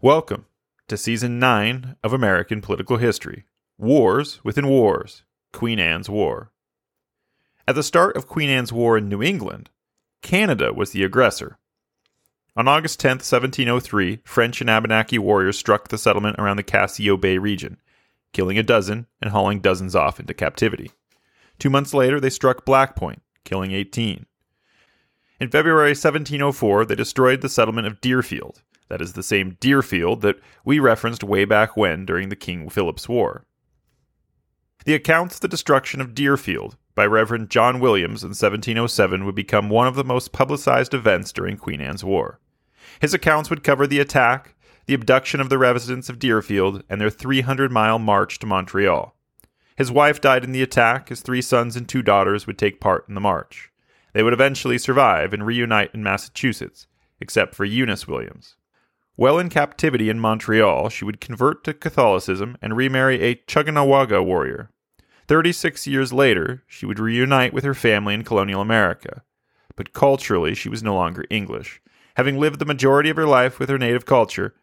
Welcome to Season 9 of American Political History Wars Within Wars Queen Anne's War. At the start of Queen Anne's War in New England, Canada was the aggressor. On August 10, 1703, French and Abenaki warriors struck the settlement around the Casco Bay region, killing a dozen and hauling dozens off into captivity. Two months later, they struck Black Point, killing 18. In February 1704, they destroyed the settlement of Deerfield, that is the same Deerfield that we referenced way back when during the King Philip's War. The accounts of the destruction of Deerfield by Reverend John Williams in 1707 would become one of the most publicized events during Queen Anne's War. His accounts would cover the attack, the abduction of the residents of Deerfield, and their 300 mile march to Montreal. His wife died in the attack, his three sons and two daughters would take part in the march. They would eventually survive and reunite in Massachusetts, except for Eunice Williams. While in captivity in Montreal, she would convert to Catholicism and remarry a Caughnawaga warrior. 36 years later, she would reunite with her family in colonial America. But culturally, she was no longer English. Having lived the majority of her life with her native culture,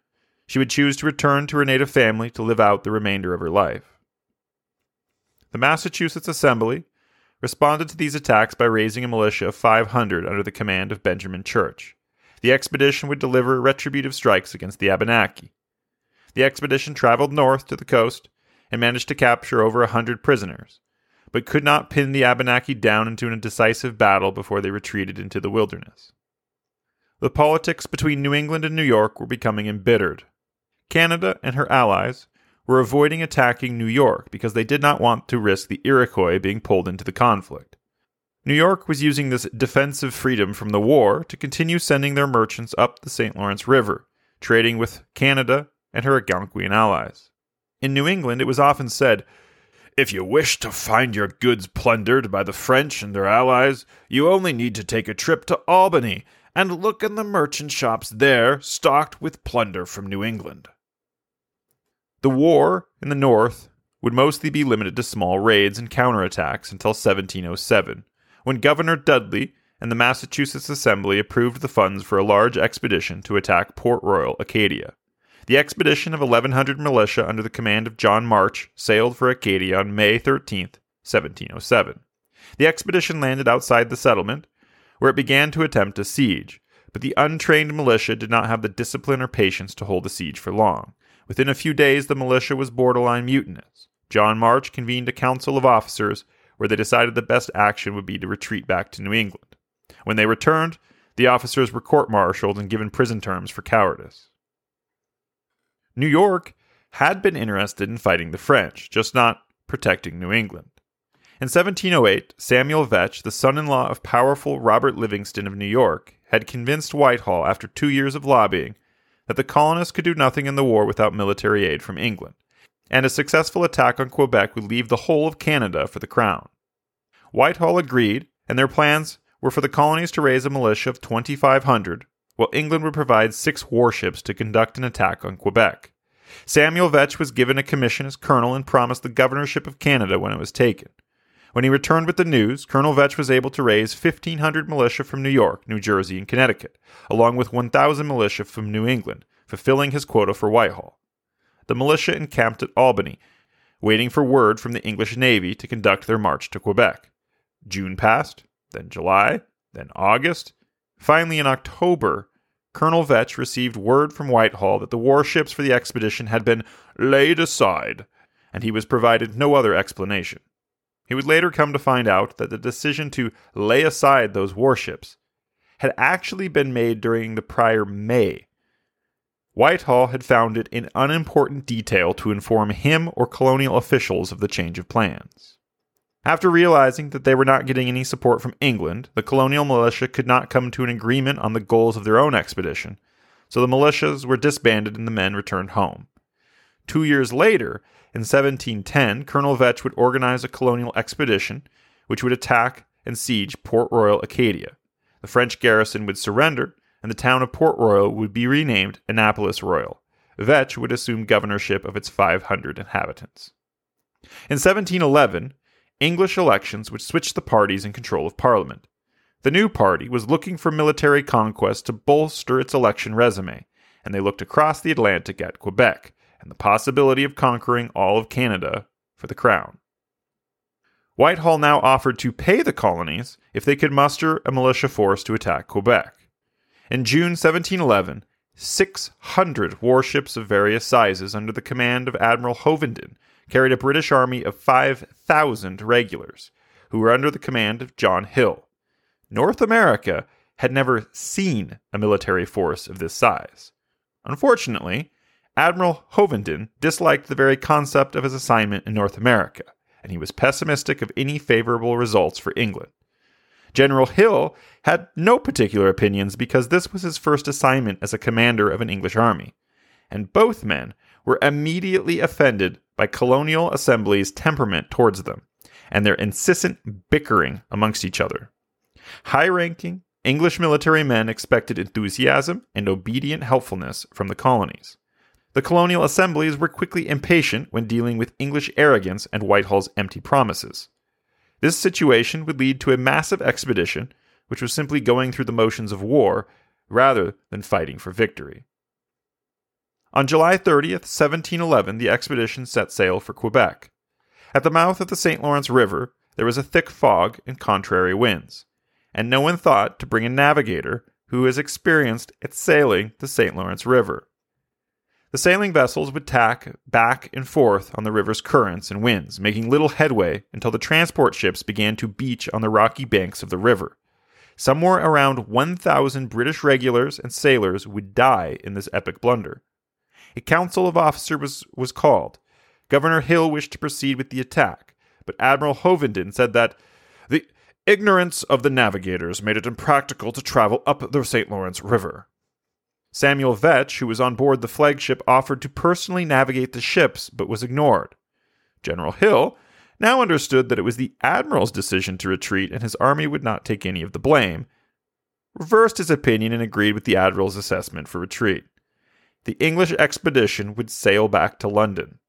she would choose to return to her native family to live out the remainder of her life. The Massachusetts Assembly responded to these attacks by raising a militia of 500 under the command of Benjamin Church the expedition would deliver retributive strikes against the Abenaki. The expedition traveled north to the coast and managed to capture over a hundred prisoners, but could not pin the Abenaki down into a decisive battle before they retreated into the wilderness. The politics between New England and New York were becoming embittered. Canada and her allies were avoiding attacking New York because they did not want to risk the Iroquois being pulled into the conflict. New York was using this defensive freedom from the war to continue sending their merchants up the St. Lawrence River, trading with Canada and her Algonquian allies. In New England, it was often said, If you wish to find your goods plundered by the French and their allies, you only need to take a trip to Albany and look in the merchant shops there stocked with plunder from New England. The war in the North would mostly be limited to small raids and counterattacks until 1707 when Governor Dudley and the Massachusetts Assembly approved the funds for a large expedition to attack Port Royal, Acadia. The expedition of 1,100 militia under the command of John March sailed for Acadia on May 13, 1707. The expedition landed outside the settlement, where it began to attempt a siege, but the untrained militia did not have the discipline or patience to hold the siege for long. Within a few days, the militia was borderline mutinous. John March convened a council of officers where they decided the best action would be to retreat back to New England. When they returned, the officers were court martialed and given prison terms for cowardice. New York had been interested in fighting the French, just not protecting New England. In 1708, Samuel Vetch, the son in law of powerful Robert Livingston of New York, had convinced Whitehall, after two years of lobbying, that the colonists could do nothing in the war without military aid from England and a successful attack on Quebec would leave the whole of Canada for the Crown. Whitehall agreed, and their plans were for the colonies to raise a militia of 2,500, while England would provide six warships to conduct an attack on Quebec. Samuel Vetch was given a commission as colonel and promised the governorship of Canada when it was taken. When he returned with the news, Colonel Vetch was able to raise 1,500 militia from New York, New Jersey, and Connecticut, along with 1,000 militia from New England, fulfilling his quota for Whitehall the militia encamped at Albany, waiting for word from the English Navy to conduct their march to Quebec. June passed, then July, then August. Finally, in October, Colonel Vetch received word from Whitehall that the warships for the expedition had been laid aside, and he was provided no other explanation. He would later come to find out that the decision to lay aside those warships had actually been made during the prior May, Whitehall had found it an unimportant detail to inform him or colonial officials of the change of plans. After realizing that they were not getting any support from England, the colonial militia could not come to an agreement on the goals of their own expedition, so the militias were disbanded and the men returned home. Two years later, in 1710, Colonel Vetch would organize a colonial expedition which would attack and siege Port Royal, Acadia. The French garrison would surrender, and the town of Port Royal would be renamed Annapolis Royal. Vetch would assume governorship of its 500 inhabitants. In 1711, English elections would switch the parties in control of Parliament. The new party was looking for military conquest to bolster its election resume, and they looked across the Atlantic at Quebec and the possibility of conquering all of Canada for the crown. Whitehall now offered to pay the colonies if they could muster a militia force to attack Quebec. In June 1711, 600 warships of various sizes under the command of Admiral Hovenden carried a British army of 5,000 regulars, who were under the command of John Hill. North America had never seen a military force of this size. Unfortunately, Admiral Hovenden disliked the very concept of his assignment in North America, and he was pessimistic of any favorable results for England. General Hill had no particular opinions because this was his first assignment as a commander of an English army, and both men were immediately offended by colonial assemblies' temperament towards them and their incessant bickering amongst each other. High ranking English military men expected enthusiasm and obedient helpfulness from the colonies. The colonial assemblies were quickly impatient when dealing with English arrogance and Whitehall's empty promises. This situation would lead to a massive expedition, which was simply going through the motions of war rather than fighting for victory. On July 30th, 1711, the expedition set sail for Quebec. At the mouth of the St. Lawrence River, there was a thick fog and contrary winds, and no one thought to bring a navigator who was experienced at sailing the St. Lawrence River. The sailing vessels would tack back and forth on the river's currents and winds, making little headway until the transport ships began to beach on the rocky banks of the river. Somewhere around 1,000 British regulars and sailors would die in this epic blunder. A council of officers was, was called. Governor Hill wished to proceed with the attack, but Admiral Hovenden said that the ignorance of the navigators made it impractical to travel up the St. Lawrence River. Samuel Vetch, who was on board the flagship, offered to personally navigate the ships, but was ignored. General Hill now understood that it was the admiral's decision to retreat and his army would not take any of the blame, reversed his opinion and agreed with the admiral's assessment for retreat. The English expedition would sail back to London.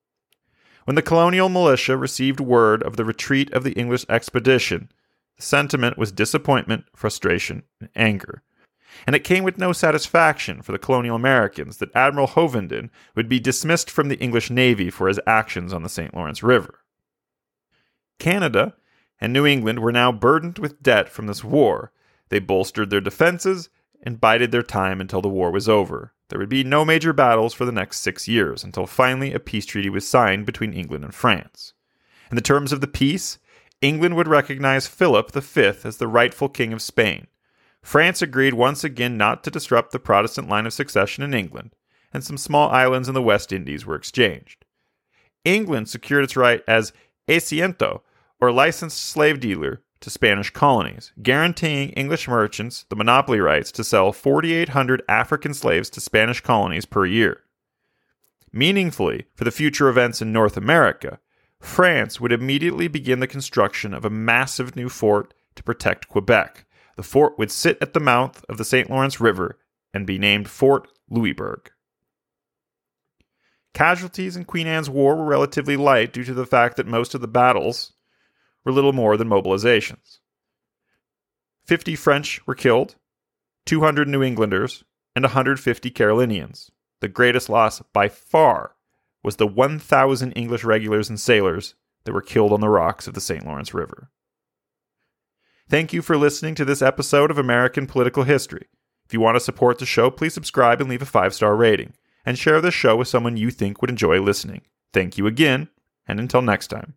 When the colonial militia received word of the retreat of the English expedition, the sentiment was disappointment, frustration, and anger and it came with no satisfaction for the colonial Americans that Admiral Hovenden would be dismissed from the English Navy for his actions on the St. Lawrence River. Canada and New England were now burdened with debt from this war. They bolstered their defenses and bided their time until the war was over. There would be no major battles for the next six years until finally a peace treaty was signed between England and France. In the terms of the peace, England would recognize Philip V as the rightful king of Spain, France agreed once again not to disrupt the Protestant line of succession in England, and some small islands in the West Indies were exchanged. England secured its right as asiento, or licensed slave dealer, to Spanish colonies, guaranteeing English merchants the monopoly rights to sell 4,800 African slaves to Spanish colonies per year. Meaningfully, for the future events in North America, France would immediately begin the construction of a massive new fort to protect Quebec, the fort would sit at the mouth of the St. Lawrence River and be named Fort Louisbourg. Casualties in Queen Anne's War were relatively light due to the fact that most of the battles were little more than mobilizations. 50 French were killed, 200 New Englanders, and 150 Carolinians. The greatest loss by far was the 1,000 English regulars and sailors that were killed on the rocks of the St. Lawrence River. Thank you for listening to this episode of American Political History. If you want to support the show, please subscribe and leave a five star rating, and share this show with someone you think would enjoy listening. Thank you again, and until next time.